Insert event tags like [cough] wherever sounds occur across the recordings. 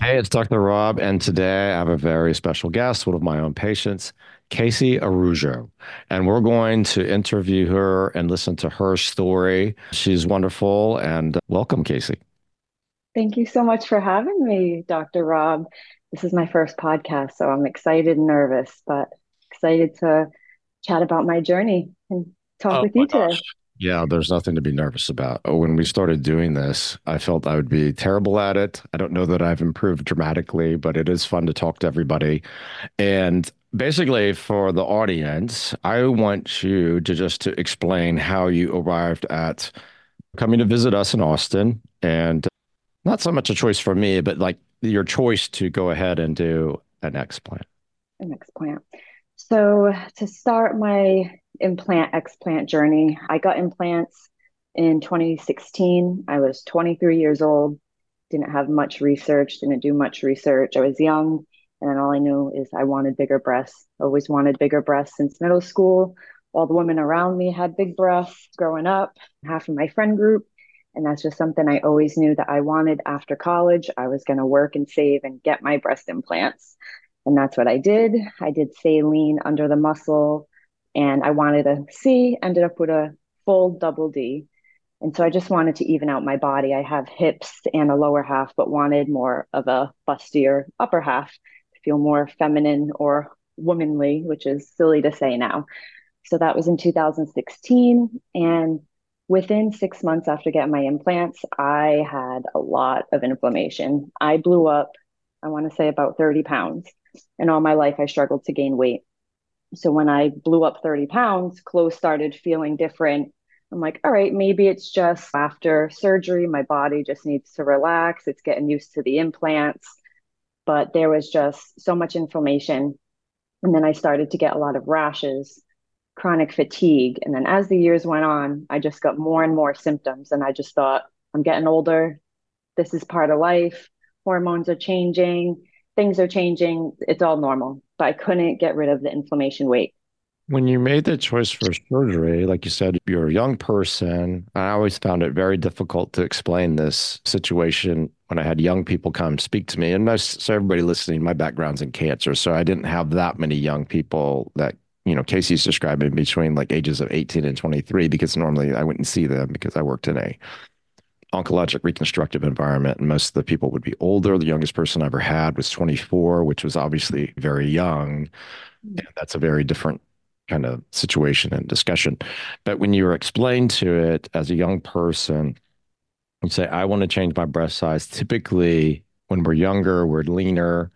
Hey, it's Dr. Rob, and today I have a very special guest, one of my own patients, Casey Araujo. And we're going to interview her and listen to her story. She's wonderful, and uh, welcome, Casey. Thank you so much for having me, Dr. Rob. This is my first podcast, so I'm excited and nervous, but excited to chat about my journey and talk oh with you today. Gosh. Yeah, there's nothing to be nervous about. Uh, when we started doing this, I felt I would be terrible at it. I don't know that I've improved dramatically, but it is fun to talk to everybody. And basically for the audience, I want you to just to explain how you arrived at coming to visit us in Austin and not so much a choice for me, but like your choice to go ahead and do an explant. An explant. So to start my implant explant journey. I got implants in 2016. I was 23 years old, didn't have much research, didn't do much research. I was young, and all I knew is I wanted bigger breasts. Always wanted bigger breasts since middle school. All the women around me had big breasts growing up, half of my friend group. And that's just something I always knew that I wanted after college. I was going to work and save and get my breast implants. And that's what I did. I did saline under the muscle and I wanted a C, ended up with a full double D. And so I just wanted to even out my body. I have hips and a lower half, but wanted more of a bustier upper half to feel more feminine or womanly, which is silly to say now. So that was in 2016. And within six months after getting my implants, I had a lot of inflammation. I blew up, I want to say about 30 pounds. And all my life, I struggled to gain weight. So when I blew up 30 pounds, clothes started feeling different. I'm like, all right, maybe it's just after surgery, my body just needs to relax. It's getting used to the implants. But there was just so much inflammation. And then I started to get a lot of rashes, chronic fatigue. And then as the years went on, I just got more and more symptoms. And I just thought, I'm getting older. This is part of life. Hormones are changing things are changing. It's all normal, but I couldn't get rid of the inflammation weight. When you made the choice for surgery, like you said, you're a young person. I always found it very difficult to explain this situation when I had young people come speak to me. And most, so everybody listening, my background's in cancer. So I didn't have that many young people that, you know, Casey's describing between like ages of 18 and 23, because normally I wouldn't see them because I worked in a oncologic reconstructive environment. And most of the people would be older. The youngest person I ever had was 24, which was obviously very young. And that's a very different kind of situation and discussion. But when you were explained to it as a young person, you say, I want to change my breast size. Typically, when we're younger, we're leaner.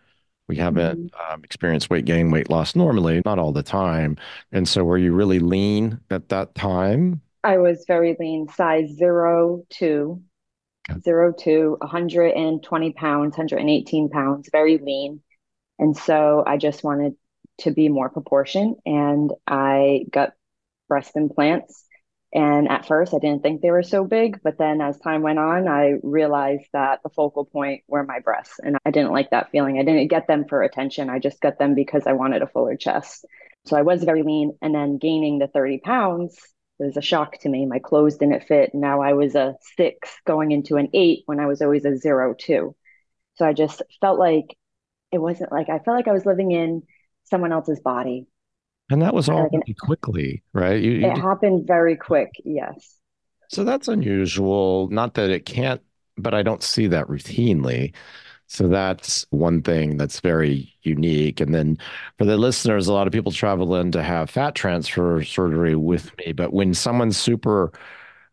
We haven't mm-hmm. um, experienced weight gain, weight loss normally, not all the time. And so, were you really lean at that time? I was very lean, size zero to zero to 120 pounds, 118 pounds, very lean. And so I just wanted to be more proportioned and I got breast implants. And at first, I didn't think they were so big. But then as time went on, I realized that the focal point were my breasts. And I didn't like that feeling. I didn't get them for attention. I just got them because I wanted a fuller chest. So I was very lean. And then gaining the 30 pounds, It was a shock to me. My clothes didn't fit. Now I was a six going into an eight when I was always a zero two. So I just felt like it wasn't like I felt like I was living in someone else's body. And that was all Like an, pretty quickly, right? You, you it did- happened very quick. Yes. so that's unusual. Not that it can't, but I don't see that routinely. So that's one thing that's very unique. And then for the listeners, a lot of people travel in to have fat transfer surgery with me. But when someone's super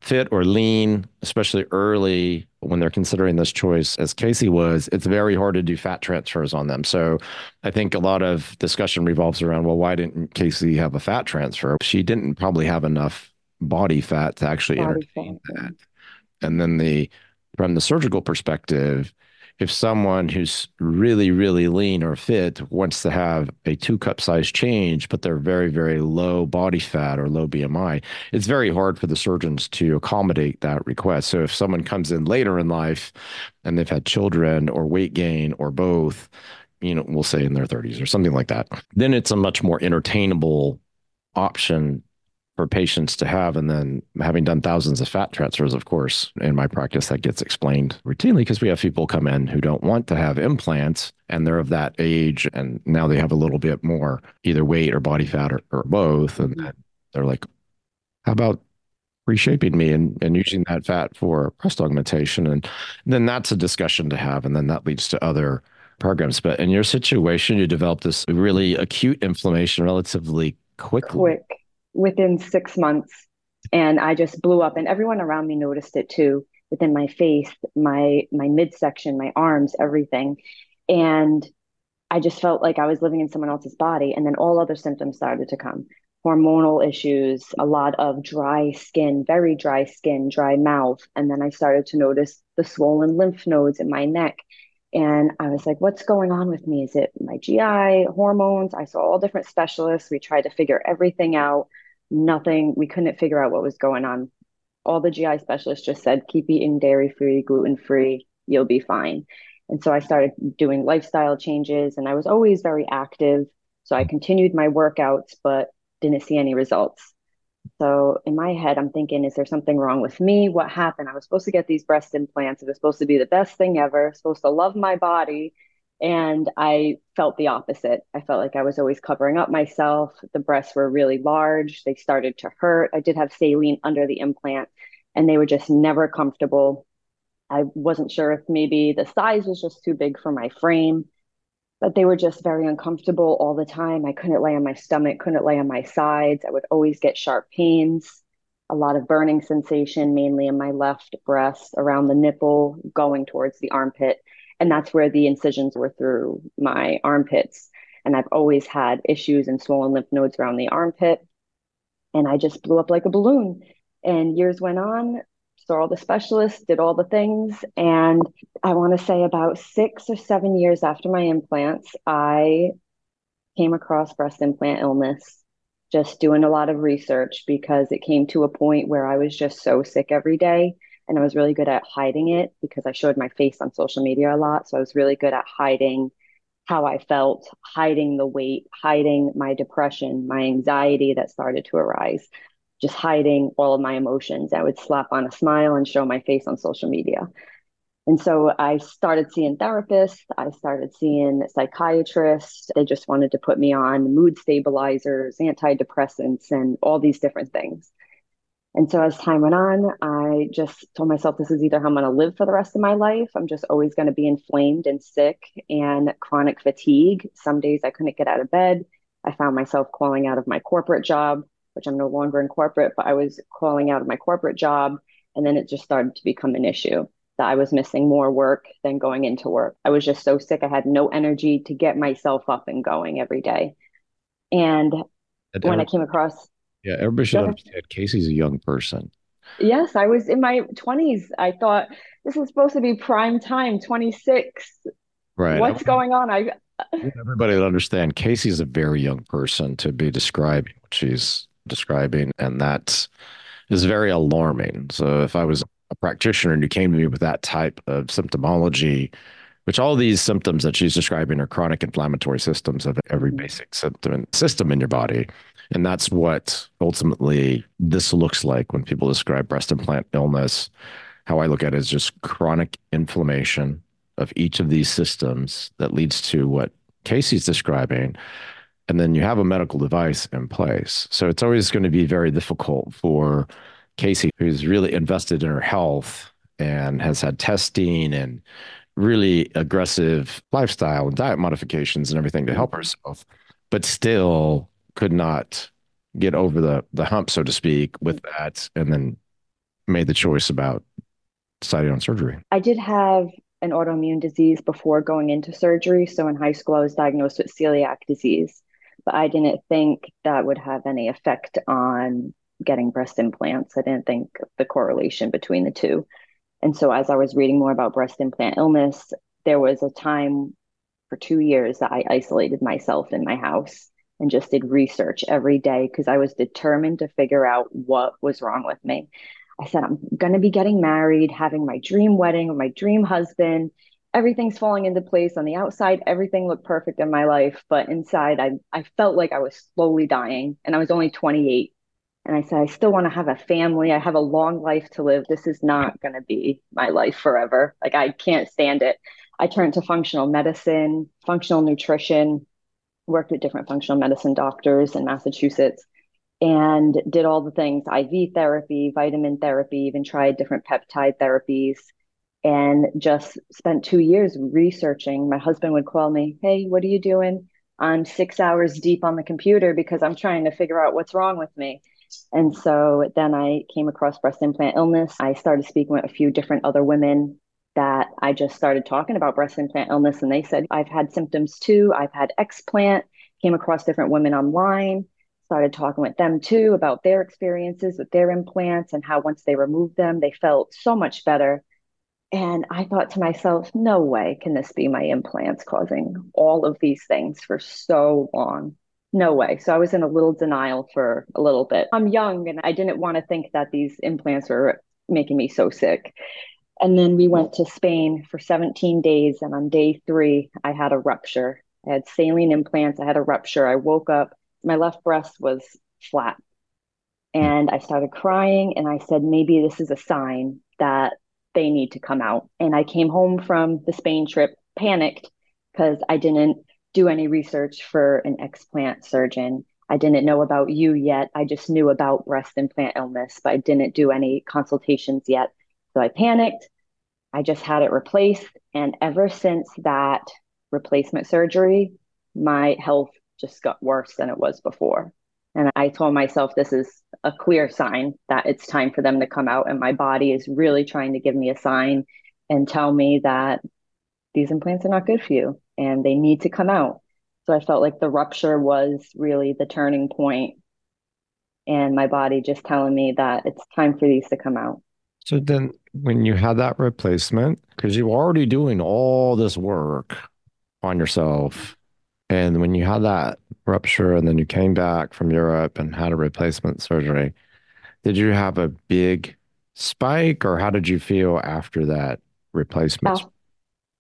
fit or lean, especially early when they're considering this choice, as Casey was, it's very hard to do fat transfers on them. So I think a lot of discussion revolves around, well, why didn't Casey have a fat transfer? She didn't probably have enough body fat to actually Body entertain fat. that. And then the from the surgical perspective, if someone who's really, really lean or fit wants to have a two cup size change, but they're very, very low body fat or low BMI, it's very hard for the surgeons to accommodate that request. So if someone comes in later in life and they've had children or weight gain or both, you know, we'll say in their 30s or something like that, then it's a much more entertainable option for patients to have. And then having done thousands of fat transfers, of course, in my practice, that gets explained routinely because we have people come in who don't want to have implants and they're of that age. And now they have a little bit more either weight or body fat or, or both. And Mhm. they're like, how about reshaping me and, and using that fat for breast augmentation? And then that's a discussion to have. And then that leads to other programs. But in your situation, you developed this really acute inflammation relatively quickly. quick within six months and i just blew up and everyone around me noticed it too within my face my my midsection my arms everything. And i just felt like i was living in someone else's body and then all other symptoms started to come. Hormonal issues a lot of dry skin very dry skin dry mouth and then i started to notice the swollen lymph nodes in my neck and I was like, what's going on with me? Is it my GI, hormones? I saw all different specialists. We tried to figure everything out. Nothing, we couldn't figure out what was going on. All the GI specialists just said, keep eating dairy free, gluten free, you'll be fine. And so I started doing lifestyle changes and I was always very active. So I continued my workouts, but didn't see any results. So in my head, I'm thinking, is there something wrong with me? What happened? I was supposed to get these breast implants. It was supposed to be the best thing ever, supposed to love my body. And I felt the opposite. I felt like I was always covering up myself. The breasts were really large. They started to hurt. I did have saline under the implant, and they were just never comfortable. I wasn't sure if maybe the size was just too big for my frame but they were just very uncomfortable all the time. I couldn't lay on my stomach, couldn't lay on my sides. I would always get sharp pains, a lot of burning sensation, mainly in my left breast, around the nipple, going towards the armpit. And that's where the incisions were through my armpits. And I've always had issues and swollen lymph nodes around the armpit. And I just blew up like a balloon. And years went on, saw all the specialists, did all the things. And I want to say about six or seven years after my implants, I came across breast implant illness, just doing a lot of research because it came to a point where I was just so sick every day. And I was really good at hiding it because I showed my face on social media a lot. So I was really good at hiding how I felt, hiding the weight, hiding my depression, my anxiety that started to arise just hiding all of my emotions. I would slap on a smile and show my face on social media. And so I started seeing therapists, I started seeing psychiatrists. They just wanted to put me on mood stabilizers, antidepressants, and all these different things. And so as time went on, I just told myself this is either how I'm going to live for the rest of my life. I'm just always going to be inflamed and sick and chronic fatigue. Some days I couldn't get out of bed. I found myself calling out of my corporate job which I'm no longer in corporate, but I was calling out of my corporate job. And then it just started to become an issue that I was missing more work than going into work. I was just so sick. I had no energy to get myself up and going every day. And And when I came across, yeah, everybody should understand Casey's a young person. yes, I was in my 20s. I thought this is supposed to be prime time, 26. Right. What's going on? I [laughs] Everybody to understand Casey's a very young person to be describing what she's describing, and that is very alarming. So if I was a practitioner and you came to me with that type of symptomology, which all these symptoms that she's describing are chronic inflammatory systems of every mm-hmm. basic symptom system in your body. And that's what ultimately this looks like when people describe breast implant illness. How I look at it is just chronic inflammation of each of these systems that leads to what Casey's describing. And then you have a medical device in place. So it's always going to be very difficult for Casey, who's really invested in her health and has had testing and really aggressive lifestyle and diet modifications and everything to help herself, but still could not get over the the hump, so to speak, with that, and then made the choice about deciding on surgery. I did have an autoimmune disease before going into surgery. So in high school, I was diagnosed with celiac disease, I didn't think that would have any effect on getting breast implants. I didn't think the correlation between the two. And so as I was reading more about breast implant illness, there was a time for two years that I isolated myself in my house and just did research every day because I was determined to figure out what was wrong with me. I said, I'm going to be getting married, having my dream wedding with my dream husband. Everything's falling into place on the outside. Everything looked perfect in my life. But inside, I, I felt like I was slowly dying. And I was only 28. And I said, I still want to have a family. I have a long life to live. This is not going to be my life forever. Like, I can't stand it. I turned to functional medicine, functional nutrition, worked with different functional medicine doctors in Massachusetts and did all the things IV therapy, vitamin therapy, even tried different peptide therapies, and just spent two years researching. My husband would call me, Hey, what are you doing? I'm six hours deep on the computer because I'm trying to figure out what's wrong with me. And so then I came across breast implant illness. I started speaking with a few different other women that I just started talking about breast implant illness. And they said, I've had symptoms too. I've had explant, came across different women online started talking with them too about their experiences with their implants and how once they removed them, they felt so much better. And I thought to myself, no way can this be my implants causing all of these things for so long. No way. So I was in a little denial for a little bit. I'm young and I didn't want to think that these implants were making me so sick. And then we went to Spain for 17 days. And on day three, I had a rupture. I had saline implants. I had a rupture. I woke up my left breast was flat. And I started crying and I said, maybe this is a sign that they need to come out. And I came home from the Spain trip panicked because I didn't do any research for an explant surgeon. I didn't know about you yet. I just knew about breast implant illness, but I didn't do any consultations yet. So I panicked. I just had it replaced. And ever since that replacement surgery, my health just got worse than it was before. And I told myself this is a clear sign that it's time for them to come out. And my body is really trying to give me a sign and tell me that these implants are not good for you and they need to come out. So I felt like the rupture was really the turning point and my body just telling me that it's time for these to come out. So then when you had that replacement, because you were already doing all this work on yourself and when you had that rupture and then you came back from Europe and had a replacement surgery, did you have a big spike or how did you feel after that replacement?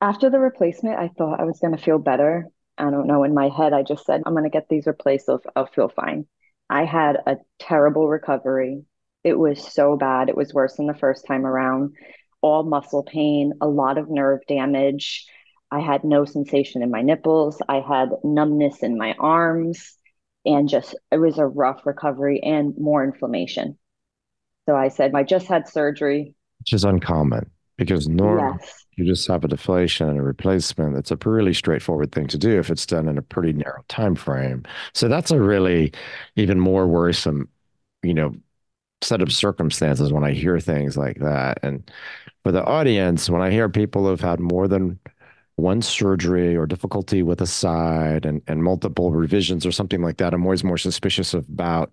After the replacement, I thought I was going to feel better. I don't know. In my head, I just said, I'm going to get these replaced. I'll, I'll feel fine. I had a terrible recovery. It was so bad. It was worse than the first time around. All muscle pain, a lot of nerve damage. I had no sensation in my nipples. I had numbness in my arms and just it was a rough recovery and more inflammation. So I said, I just had surgery. Which is uncommon because normally yes. you just have a deflation and a replacement. It's a really straightforward thing to do if it's done in a pretty narrow time frame. So that's a really even more worrisome, you know, set of circumstances when I hear things like that. And for the audience, when I hear people who've had more than one surgery or difficulty with a side and, and multiple revisions or something like that, I'm always more suspicious about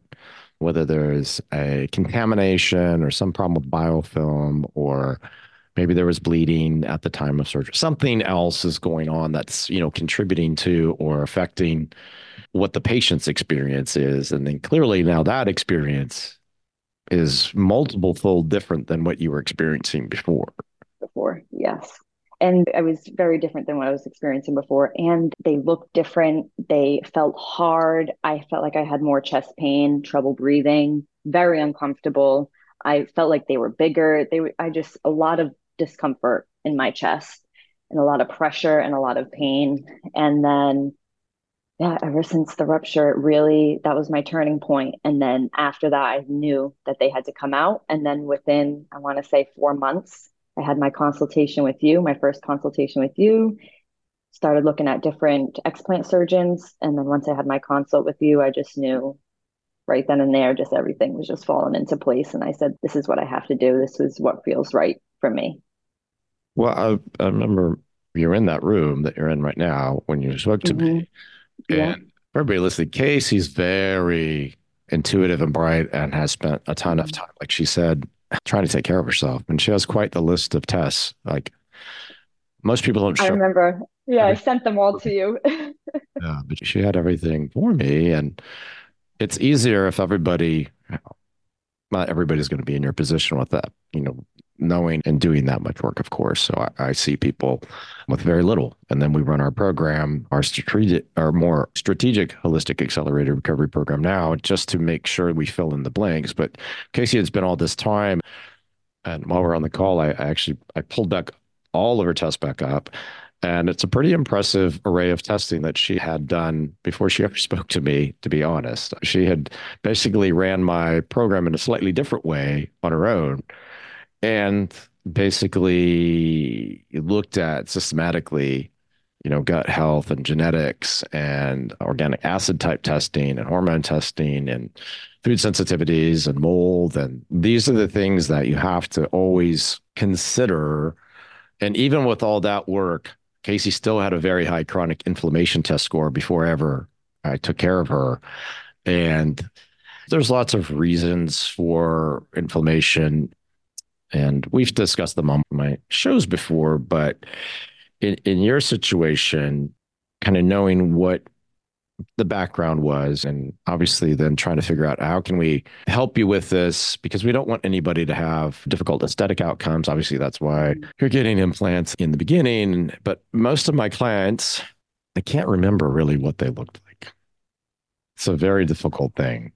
whether there's a contamination or some problem with biofilm or maybe there was bleeding at the time of surgery. Something else is going on that's, you know, contributing to or affecting what the patient's experience is. And then clearly now that experience is multiple fold different than what you were experiencing before. Before, yes. And I was very different than what I was experiencing before. And they looked different. They felt hard. I felt like I had more chest pain, trouble breathing, very uncomfortable. I felt like they were bigger. They were, I just, a lot of discomfort in my chest and a lot of pressure and a lot of pain. And then, yeah, ever since the rupture, really, that was my turning point. And then after that, I knew that they had to come out. And then within, I want to say four months, I had my consultation with you, my first consultation with you, started looking at different explant surgeons. And then once I had my consult with you, I just knew right then and there, just everything was just falling into place. And I said, this is what I have to do. This is what feels right for me. Well, I, I remember you're in that room that you're in right now when you spoke to mm-hmm. me. Yeah. And everybody listening, Casey's very intuitive and bright and has spent a ton of mm-hmm. time, like she said, trying to take care of herself. And she has quite the list of tests. Like most people don't. I remember. Yeah, I sent them all to you. [laughs] yeah, but she had everything for me, and it's easier if everybody. Not everybody's going to be in your position with that, you know, knowing and doing that much work, of course. So I, I, see people with very little. And then we run our program, our strategic, our more strategic holistic accelerated recovery program now, just to make sure we fill in the blanks. But Casey has been all this time. And while we're on the call, I, I actually I pulled back all of her tests back up. And it's a pretty impressive array of testing that she had done before she [laughs] ever spoke to me, to be honest. She had basically ran my program in a slightly different way on her own and basically looked at systematically you know gut health and genetics and organic acid type testing and hormone testing and food sensitivities and mold. And these are the things that you have to always consider. And even with all that work casey still had a very high chronic inflammation test score before ever i took care of her. And there's lots of reasons for inflammation and we've discussed them on my shows before, but in, in your situation, kind of knowing what the background was and obviously then trying to figure out how can we help you with this because we don't want anybody to have difficult aesthetic outcomes. Obviously that's why you're getting implants in the beginning but most of my clients i can't remember really what they looked like. It's a very difficult thing.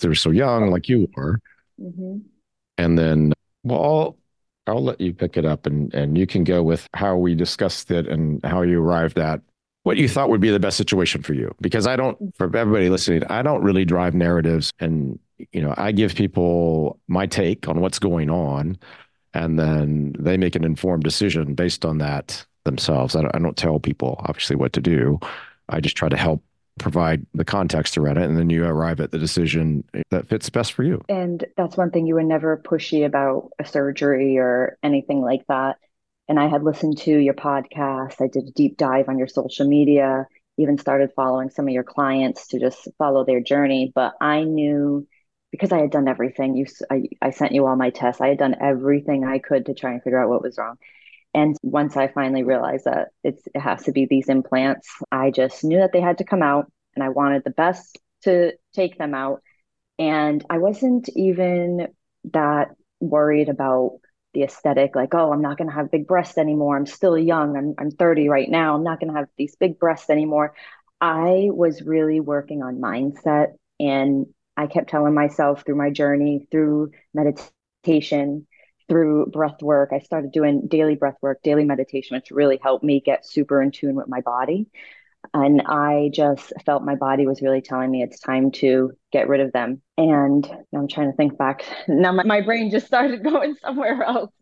They were so young like you were. Mm-hmm. and then well, I'll, I'll let you pick it up and, and you can go with how we discussed it and how you arrived at what you thought would be the best situation for you. Because I don't, for everybody listening, I don't really drive narratives. And, you know, I give people my take on what's going on and then they make an informed decision based on that themselves. I don't, I don't tell people, obviously, what to do. I just try to help provide the context around it and then you arrive at the decision that fits best for you. And that's one thing you were never pushy about a surgery or anything like that. And i had listened to your podcast. I did a deep dive on your social media even started following some of your clients to just follow their journey. But i knew because i had done everything you I, I sent you all my tests. I had done everything i could to try and figure out what was wrong and once I finally realized that it has to be these implants, I just knew that they had to come out and I wanted the best to take them out. And I wasn't even that worried about the aesthetic, like, oh, I'm not going to have big breasts anymore. I'm still young. I'm, I'm 30 right now. I'm not going to have these big breasts anymore. I was really working on mindset. And I kept telling myself through my journey, through meditation, through breath work. I started doing daily breath work, daily meditation, which really helped me get super in tune with my body. And I just felt my body was really telling me it's time to get rid of them. And I'm trying to think back. [laughs] Now my, my brain just started [laughs] going somewhere else.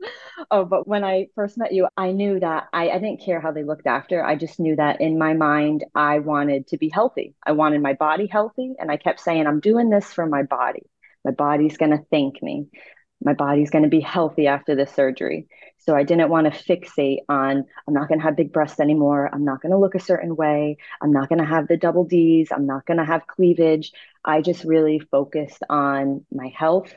Oh, but when I first met you, I knew that I, I didn't care how they looked after. I just knew that in my mind, I wanted to be healthy. I wanted my body healthy. And I kept saying, I'm doing this for my body. My body's going to thank me my body's going to be healthy after this surgery. So I didn't want to fixate on, I'm not going to have big breasts anymore. I'm not going to look a certain way. I'm not going to have the double D's. I'm not going to have cleavage. I just really focused on my health.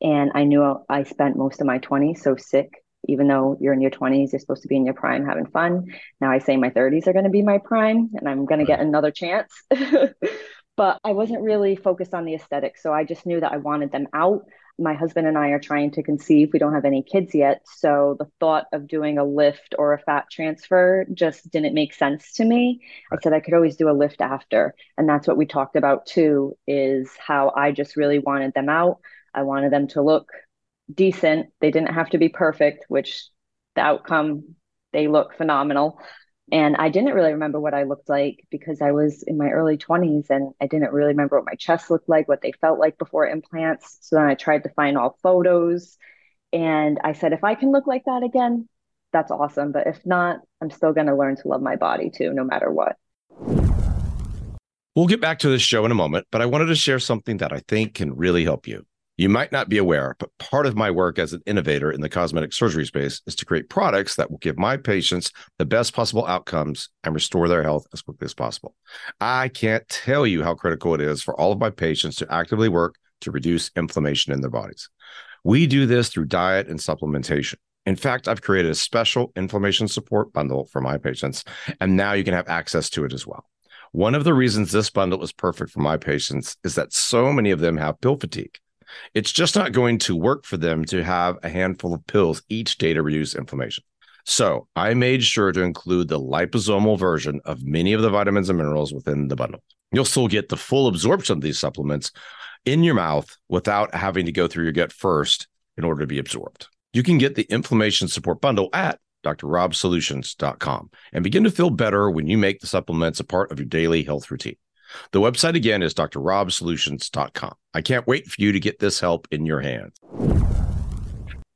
And I knew I spent most of my 20s so sick. Even though you're in your 20s, you're supposed to be in your prime having fun. Now I say my 30s are going to be my prime and I'm going to get another chance. [laughs] but I wasn't really focused on the aesthetics. So I just knew that I wanted them out. My husband and I are trying to conceive. We don't have any kids yet. So the thought of doing a lift or a fat transfer just didn't make sense to me. I said I could always do a lift after. And that's what we talked about too, is how I just really wanted them out. I wanted them to look decent. They didn't have to be perfect, which the outcome, they look phenomenal. And I didn't really remember what I looked like because I was in my early 20s and I didn't really remember what my chest looked like, what they felt like before implants. So then I tried to find all photos. And I said, if I can look like that again, that's awesome. But if not, I'm still going to learn to love my body too, no matter what. We'll get back to this show in a moment, but I wanted to share something that I think can really help you. You might not be aware, but part of my work as an innovator in the cosmetic surgery space is to create products that will give my patients the best possible outcomes and restore their health as quickly as possible. I can't tell you how critical it is for all of my patients to actively work to reduce inflammation in their bodies. We do this through diet and supplementation. In fact, I've created a special inflammation support bundle for my patients, and now you can have access to it as well. One of the reasons this bundle is perfect for my patients is that so many of them have pill fatigue. It's just not going to work for them to have a handful of pills each day to reduce inflammation. So I made sure to include the liposomal version of many of the vitamins and minerals within the bundle. You'll still get the full absorption of these supplements in your mouth without having to go through your gut first in order to be absorbed. You can get the inflammation support bundle at drrobsolutions.com and begin to feel better when you make the supplements a part of your daily health routine. The website again is drrobsolutions.com. I can't wait for you to get this help in your hands.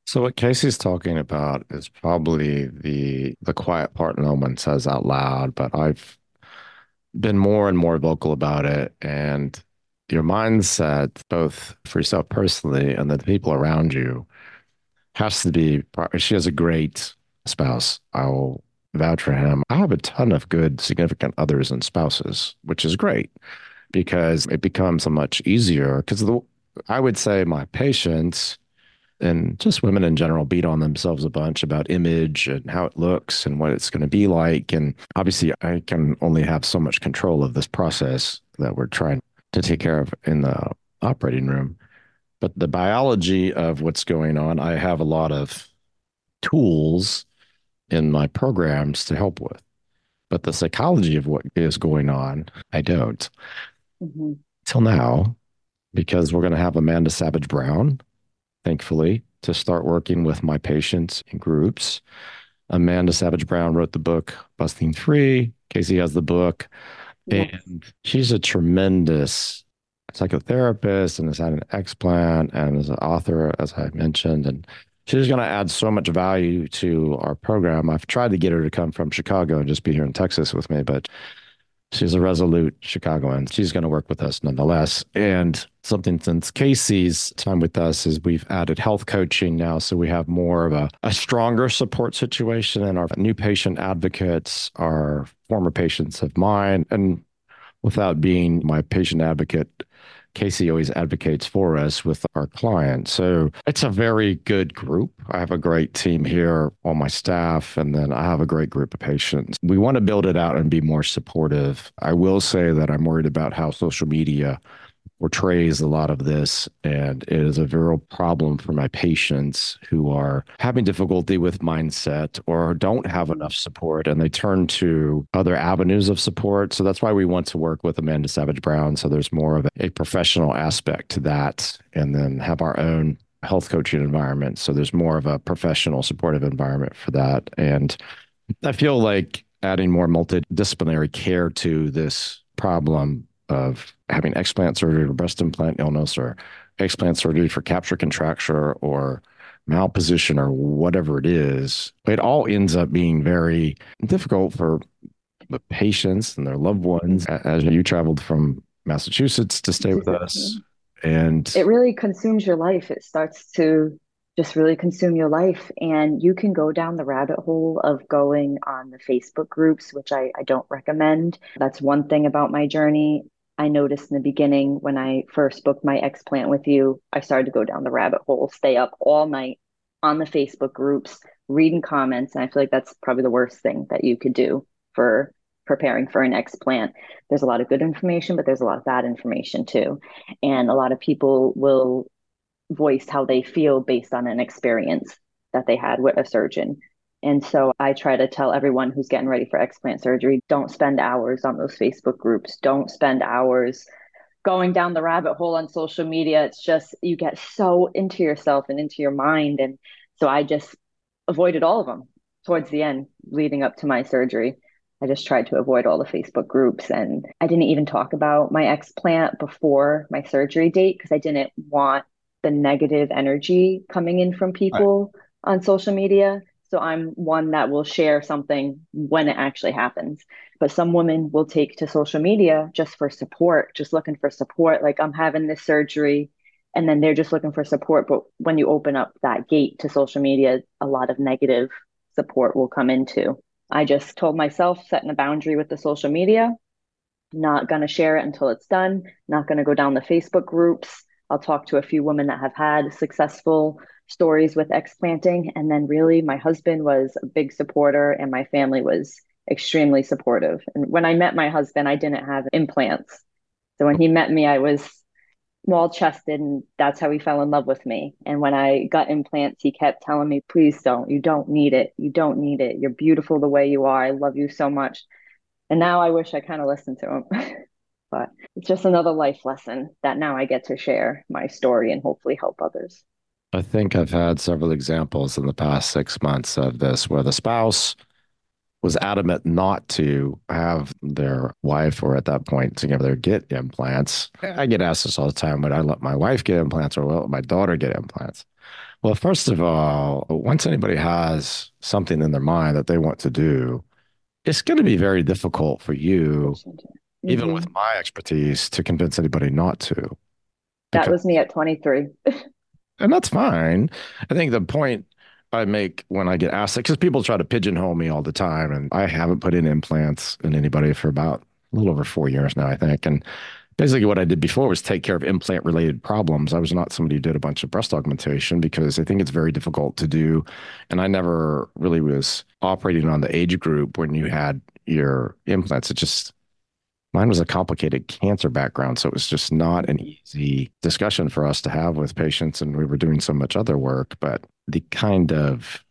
So what Casey's talking about is probably the the quiet part no one says out loud, but I've been more and more vocal about it and your mindset both for yourself personally and the people around you has to be she has a great spouse. I'll vouch for him. I have a ton of good significant others and spouses, which is great because it becomes a much easier because I would say my patients and just women in general beat on themselves a bunch about image and how it looks and what it's going to be like. And obviously, I can only have so much control of this process that we're trying to take care of in the operating room. But the biology of what's going on, I have a lot of tools in my programs to help with. But the psychology of what is going on, I don't. Mm-hmm. Till now, because we're going to have Amanda Savage Brown, thankfully, to start working with my patients in groups. Amanda Savage Brown wrote the book Busting Free. Casey has the book. Yes. And she's a tremendous psychotherapist and has had an explant and is an author, as I mentioned. And she's going to add so much value to our program. I've tried to get her to come from Chicago and just be here in Texas with me, but she's a resolute Chicagoan. She's going to work with us nonetheless. And something since Casey's time with us is we've added health coaching now. So we have more of a, a stronger support situation and our new patient advocates are former patients of mine. And without being my patient advocate, Casey always advocates for us with our clients. So it's a very good group. I have a great team here on my staff, and then I have a great group of patients. We want to build it out and be more supportive. I will say that I'm worried about how social media portrays a lot of this, and it is a real problem for my patients who are having difficulty with mindset or don't have enough support, and they turn to other avenues of support. So that's why we want to work with Amanda Savage Brown. So there's more of a professional aspect to that, and then have our own health coaching environment. So there's more of a professional supportive environment for that. And I feel like adding more multidisciplinary care to this problem of having explant surgery or breast implant illness or explant surgery for capsular contracture or malposition or whatever it is, it all ends up being very difficult for the patients and their loved ones. As you traveled from Massachusetts to stay with us, and it really consumes your life. It starts to just really consume your life. And you can go down the rabbit hole of going on the Facebook groups, which I, I don't recommend. That's one thing about my journey. I noticed in the beginning when I first booked my explant with you, I started to go down the rabbit hole, stay up all night on the Facebook groups, reading comments. And I feel like that's probably the worst thing that you could do for preparing for an explant. There's a lot of good information, but there's a lot of bad information too. And a lot of people will voice how they feel based on an experience that they had with a surgeon. And so I try to tell everyone who's getting ready for explant surgery don't spend hours on those Facebook groups. Don't spend hours going down the rabbit hole on social media. It's just, you get so into yourself and into your mind. And so I just avoided all of them towards the end, leading up to my surgery. I just tried to avoid all the Facebook groups and I didn't even talk about my explant before my surgery date because I didn't want the negative energy coming in from people right. on social media. So I'm one that will share something when it actually happens. But some women will take to social media just for support, just looking for support. Like I'm having this surgery and then they're just looking for support. But when you open up that gate to social media, a lot of negative support will come into. I just told myself setting a boundary with the social media, not going to share it until it's done, not going to go down the Facebook groups. I'll talk to a few women that have had successful stories with explanting. And then, really, my husband was a big supporter, and my family was extremely supportive. And when I met my husband, I didn't have implants. So when he met me, I was small chested and that's how he fell in love with me. And when i got implants he kept telling me please don't. You don't need it. You don't need it. You're beautiful the way you are. I love you so much. And now i wish i kind of listened to him [laughs] but it's just another life lesson that now i get to share my story and hopefully help others i think i've had several examples in the past six months of this where the spouse was adamant not to have their wife or at that point together get implants. I get asked this all the time, would I let my wife get implants or will my daughter get implants? Well, first of all, once anybody has something in their mind that they want to do, it's going to be very difficult for you, mm-hmm. even with my expertise, to convince anybody not to. That was me at 23. [laughs] and that's fine. I think the point I make when I get asked because people try to pigeonhole me all the time, and I haven't put in implants in anybody for about a little over four years now, I think. And basically, what I did before was take care of implant related problems. I was not somebody who did a bunch of breast augmentation because I think it's very difficult to do. And I never really was operating on the age group when you had your implants. It just, mine was a complicated cancer background. So it was just not an easy discussion for us to have with patients. And we were doing so much other work. But the kind of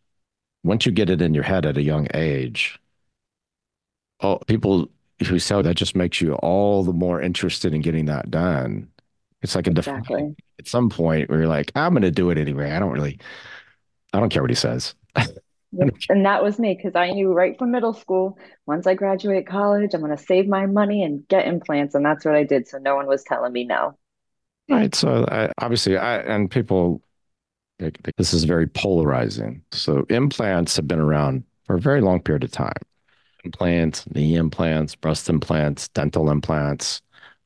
once you get it in your head at a young age, oh, people who say that just makes you all the more interested in getting that done. It's like a exactly. at some point where you're like, I'm going to do it anyway. I don't really, I don't care what he says. [laughs] [laughs] and that was me because I knew right from middle school, once I graduate college, I'm going to save my money and get implants. And that's what I did. So no one was telling me no. Right. So I, obviously, I, and people this is very polarizing. So implants have been around for a very long period of time. Implants, knee implants, breast implants, dental implants,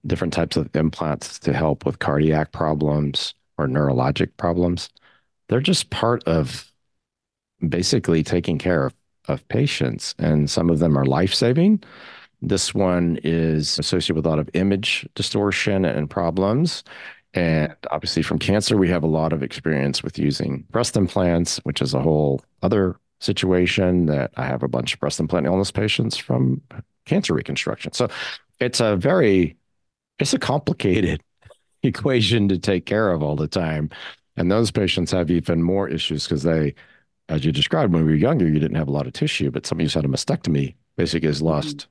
different types of implants to help with cardiac problems or neurologic problems. They're just part of basically taking care of, of patients, and some of them are life saving. This one is associated with a lot of image distortion and problems. And obviously, from cancer, we have a lot of experience with using breast implants, which is a whole other situation that I have a bunch of breast implant illness patients from cancer reconstruction. So it's a very, it's a complicated [laughs] equation to take care of all the time. And those patients have even more issues because they, as you described, when we were younger, you didn't have a lot of tissue, but somebody who's had a mastectomy basically has lost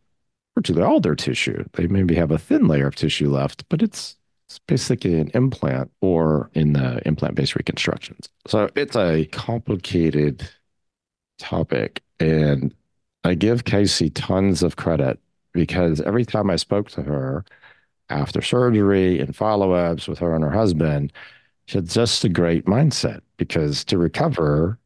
virtually all their tissue. They maybe have a thin layer of tissue left, but it's it's basically an implant or in the implant based reconstructions. So it's a complicated topic. And I give Casey tons of credit because every time I spoke to her after surgery and follow ups with her and her husband, she had just a great mindset because to recover,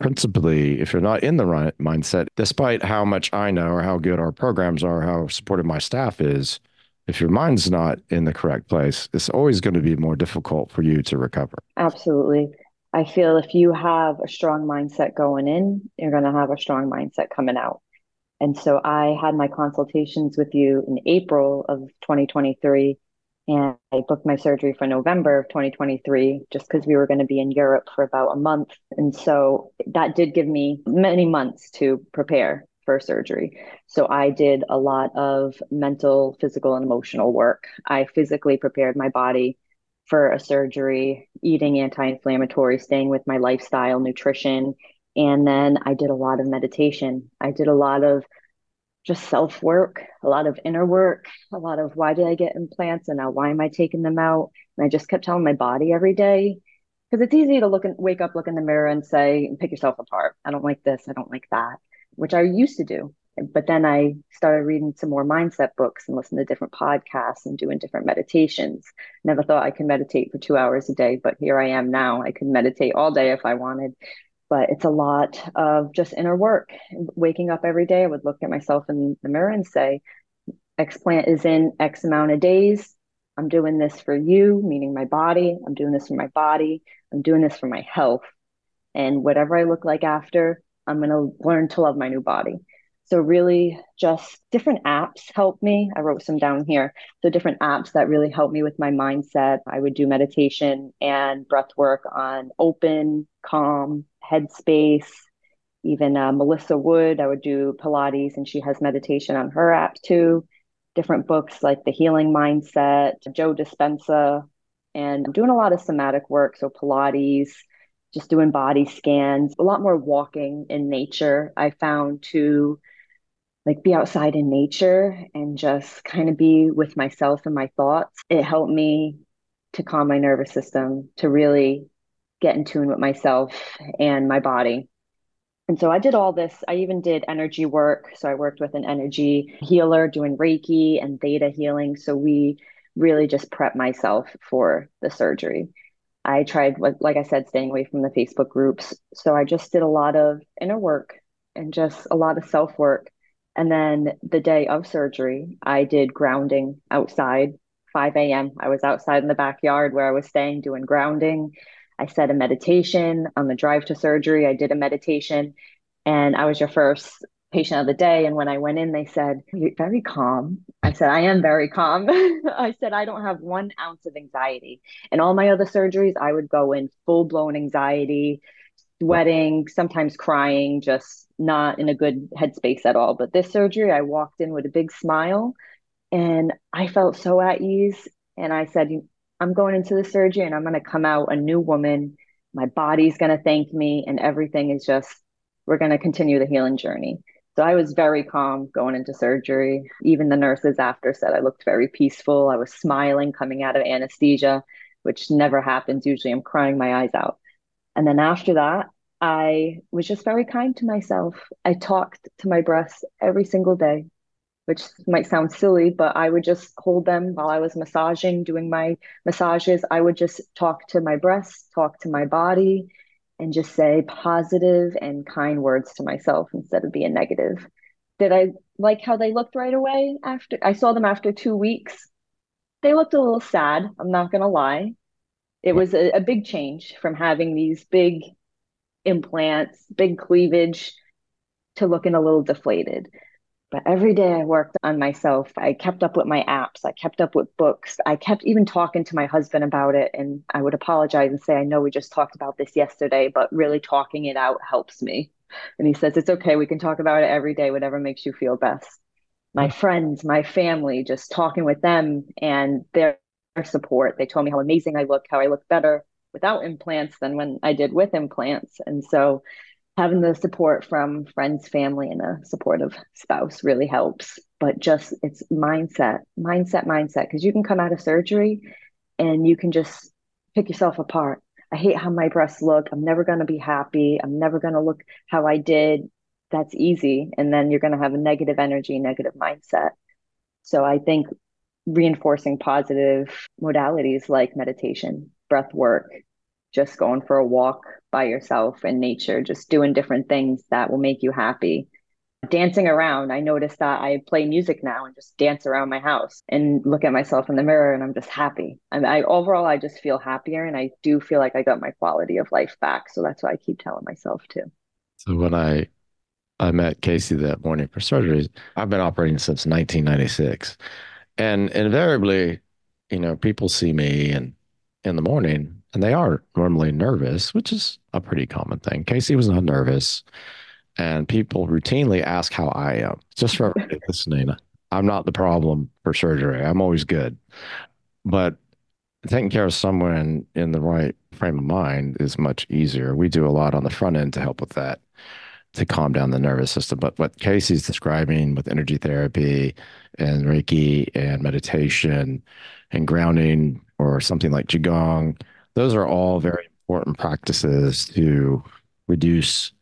principally, if you're not in the right mindset, despite how much I know or how good our programs are, how supportive my staff is, if your mind's not in the correct place, it's always going to be more difficult for you to recover. Absolutely. I feel if you have a strong mindset going in, you're going to have a strong mindset coming out. And so I had my consultations with you in April of 2023, and I booked my surgery for November of 2023 just because we were going to be in Europe for about a month. And so that did give me many months to prepare for surgery. So I did a lot of mental, physical, and emotional work. I physically prepared my body for a surgery, eating anti inflammatory, staying with my lifestyle, nutrition. And then I did a lot of meditation. I did a lot of just self work, a lot of inner work, a lot of why did I get implants and now why am I taking them out? And I just kept telling my body every day because it's easy to look and wake up, look in the mirror and say, pick yourself apart. I don't like this. I don't like that, which I used to do. But then I started reading some more mindset books and listening to different podcasts and doing different meditations. Never thought I could meditate for two hours a day, but here I am now. I can meditate all day if I wanted but it's a lot of just inner work. Waking up every day, I would look at myself in the mirror and say, Explant is in X amount of days. I'm doing this for you, meaning my body. I'm doing this for my body. I'm doing this for my health. And whatever I look like after, I'm going to learn to love my new body. So, really, just different apps help me. I wrote some down here. So, different apps that really help me with my mindset. I would do meditation and breath work on open, calm, headspace. Even uh, Melissa Wood, I would do Pilates, and she has meditation on her app too. Different books like The Healing Mindset, Joe Dispenza, and I'm doing a lot of somatic work. So, Pilates, just doing body scans, a lot more walking in nature. I found to like be outside in nature and just kind of be with myself and my thoughts. It helped me to calm my nervous system, to really get in tune with myself and my body. And so I did all this. I even did energy work. So I worked with an energy healer doing Reiki and theta healing. So we really just prepped myself for the surgery. I tried, like I said, staying away from the Facebook groups. So I just did a lot of inner work and just a lot of self work and then the day of surgery, I did grounding outside, 5 a.m. I was outside in the backyard where I was staying doing grounding. I said a meditation on the drive to surgery. I did a meditation, and I was your first patient of the day. And when I went in, they said, You're very calm. I said, I am very calm. [laughs] I said, I don't have one ounce of anxiety. And all my other surgeries, I would go in full blown anxiety, sweating, sometimes crying, just not in a good headspace at all. But this surgery, I walked in with a big smile and I felt so at ease. And I said, I'm going into the surgery and I'm going to come out a new woman. My body's going to thank me, and everything is just, we're going to continue the healing journey. So I was very calm going into surgery. Even the nurses after said I looked very peaceful. I was smiling coming out of anesthesia, which never happens. Usually I'm crying my eyes out. And then after that, I was just very kind to myself. I talked to my breasts every single day, which might sound silly, but I would just hold them while I was massaging, doing my massages. I would just talk to my breasts, talk to my body, and just say positive and kind words to myself instead of being negative. Did I like how they looked right away after I saw them after two weeks? They looked a little sad, I'm not going to lie. It was a, a big change from having these big implants, big cleavage to looking a little deflated. But every day I worked on myself. I kept up with my apps. I kept up with books. I kept even talking to my husband about it. And I would apologize and say, I know we just talked about this yesterday, but really talking it out helps me. And he says, It's okay. We can talk about it every day, whatever makes you feel best. My mm. friends, my family, just talking with them and their support. They told me how amazing I look, how I look better without implants than when I did with implants. And so having the support from friends, family, and a supportive spouse really helps. But just it's mindset, mindset, mindset, because you can come out of surgery and you can just pick yourself apart. I hate how my breasts look. I'm never going to be happy. I'm never going to look how I did. That's easy. And then you're going to have a negative energy, negative mindset. So I think reinforcing positive modalities like meditation, breath work, just going for a walk by yourself in nature, just doing different things that will make you happy. Dancing around, I noticed that I play music now and just dance around my house and look at myself in the mirror and I'm just happy. And I overall I just feel happier and I do feel like I got my quality of life back. So that's why I keep telling myself too. So when I I met Casey that morning for surgery, I've been operating since 1996. And invariably, you know, people see me and in the morning and they are normally nervous, which is a pretty common thing. Casey was not nervous, and people routinely ask how I am. Just for everybody [laughs] listening, I'm not the problem for surgery. I'm always good, but taking care of someone in the right frame of mind is much easier. We do a lot on the front end to help with that, to calm down the nervous system. But what Casey's describing with energy therapy and Reiki and meditation and grounding or something like Qigong, those are all very important practices to reduce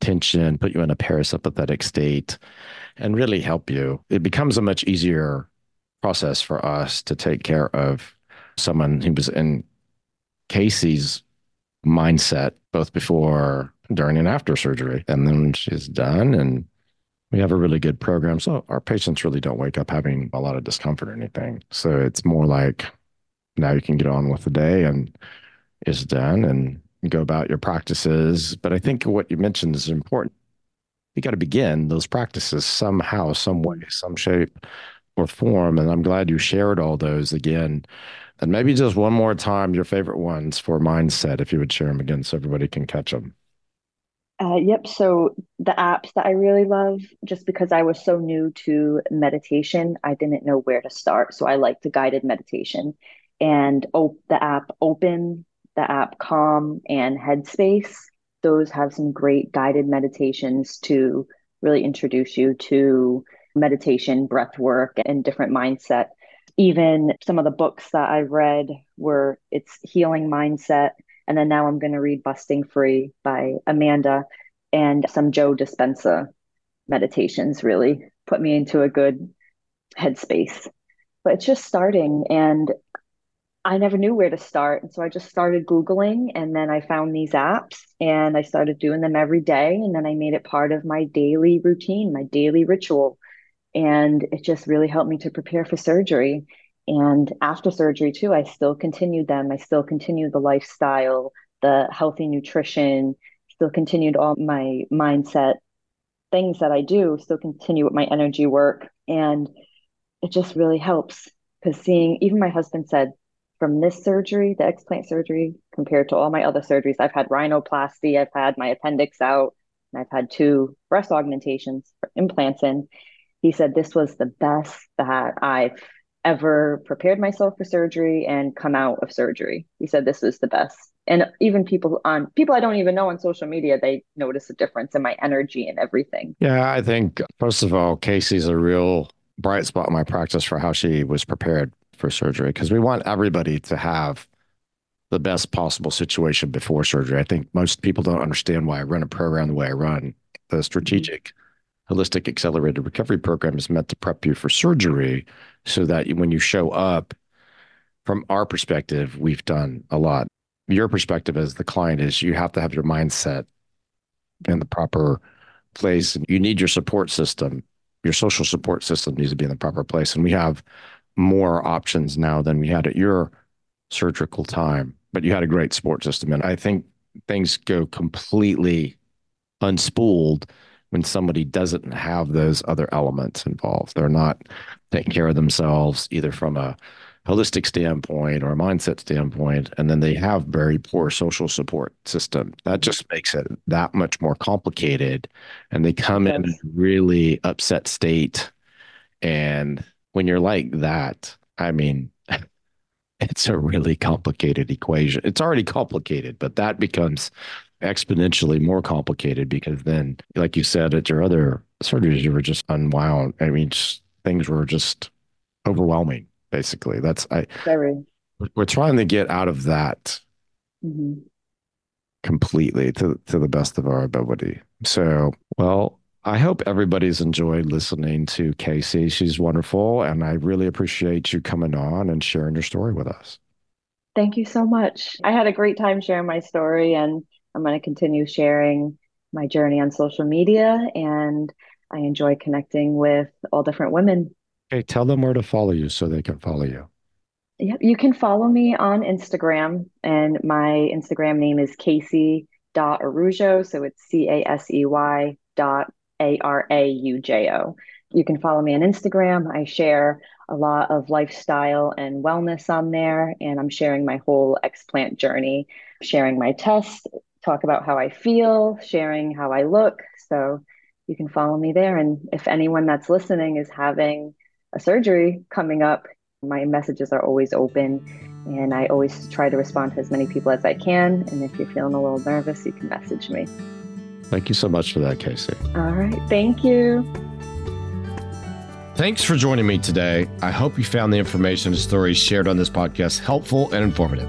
tension, put you in a parasympathetic state, and really help you. It becomes a much easier process for us to take care of someone who was in Casey's mindset both before, during, and after surgery. And then she's done, and we have a really good program. So our patients really don't wake up having a lot of discomfort or anything. So it's more like now you can get on with the day and it's done and go about your practices. But I think what you mentioned is important. You got to begin those practices somehow, some way, some shape or form. And I'm glad you shared all those again. And maybe just one more time, your favorite ones for mindset, if you would share them again so everybody can catch them. Uh, yep. So the apps that I really love, just because I was so new to meditation, I didn't know where to start. So I like the guided meditation and oh, the app Open, the app Calm, and Headspace. Those have some great guided meditations to really introduce you to meditation, breath work, and different mindset. Even some of the books that I read were it's healing mindset and then now I'm going to read Busting Free by Amanda and some Joe Dispenza meditations really put me into a good headspace. But it's just starting and I never knew where to start. And so I just started Googling and then I found these apps and I started doing them every day. And then I made it part of my daily routine, my daily ritual. And it just really helped me to prepare for surgery. And after surgery, too, I still continued them. I still continued the lifestyle, the healthy nutrition, still continued all my mindset things that I do, still continue with my energy work. And it just really helps because seeing, even my husband said, from this surgery, the explant surgery, compared to all my other surgeries, I've had rhinoplasty, I've had my appendix out, and I've had two breast augmentations, for implants in. He said this was the best that I've ever prepared myself for surgery and come out of surgery. He said this is the best. And even people on people I don't even know on social media, they notice a difference in my energy and everything. Yeah, I think first of all, Casey's a real bright spot in my practice for how she was prepared for surgery because we want everybody to have the best possible situation before surgery. I think most people don't understand why I run a program the way I run. The strategic holistic accelerated recovery program is meant to prep you for surgery so that when you show up, from our perspective, we've done a lot. Your perspective as the client is you have to have your mindset in the proper place. You need your support system. Your social support system needs to be in the proper place. And we have more options now than we had at your surgical time. But you had a great support system. And I think things go completely unspooled when somebody doesn't have those other elements involved. They're not taking care of themselves either from a holistic standpoint or a mindset standpoint, and then they have very poor social support system. That just makes it that much more complicated. And they come yes. in a really upset state. And when you're like that, I mean, [laughs] it's a really complicated equation. It's already complicated, but that becomes exponentially more complicated because then, like you said, at your other surgeries, you were just unwound. I mean, just, things were just overwhelming. Basically, that's I. Very. We're trying to get out of that mm-hmm. completely to to the best of our ability. So, well, I hope everybody's enjoyed listening to Casey. She's wonderful, and I really appreciate you coming on and sharing your story with us. Thank you so much. I had a great time sharing my story, and I'm going to continue sharing my journey on social media and I enjoy connecting with all different women. Okay, tell them where to follow you so they can follow you. Yep, you can follow me on Instagram, and my Instagram name is Casey.Araujo. So it's C A S E Y dot A R A U J O. You can follow me on Instagram. I share a lot of lifestyle and wellness on there, and I'm sharing my whole explant journey, sharing my tests, talk about how I feel, sharing how I look. So you can follow me there. And if anyone that's listening is having a surgery coming up, My messages are always open and I always try to respond to as many people as I can. And if you're feeling a little nervous, you can message me. Thank you so much for that, Casey. All right. Thank you. Thanks for joining me today. I hope you found the information and stories shared on this podcast helpful and informative.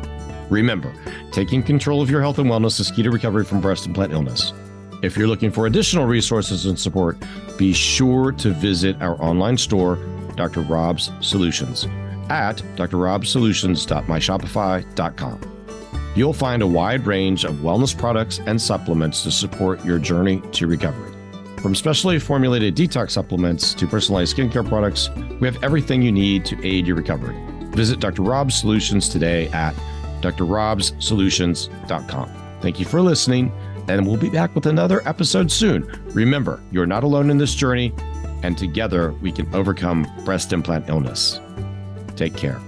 Remember, taking control of your health and wellness is key to recovery from breast implant illness. If you're looking for additional resources and support, be sure to visit our online store, Dr. Rob's Solutions, at drrobsolutions.myshopify.com. You'll find a wide range of wellness products and supplements to support your journey to recovery. From specially formulated detox supplements to personalized skincare products, we have everything you need to aid your recovery. Visit Dr. Rob's Solutions today at drrobsolutions.com. Thank you for listening, and we'll be back with another episode soon. Remember, you're not alone in this journey, and together we can overcome breast implant illness. Take care.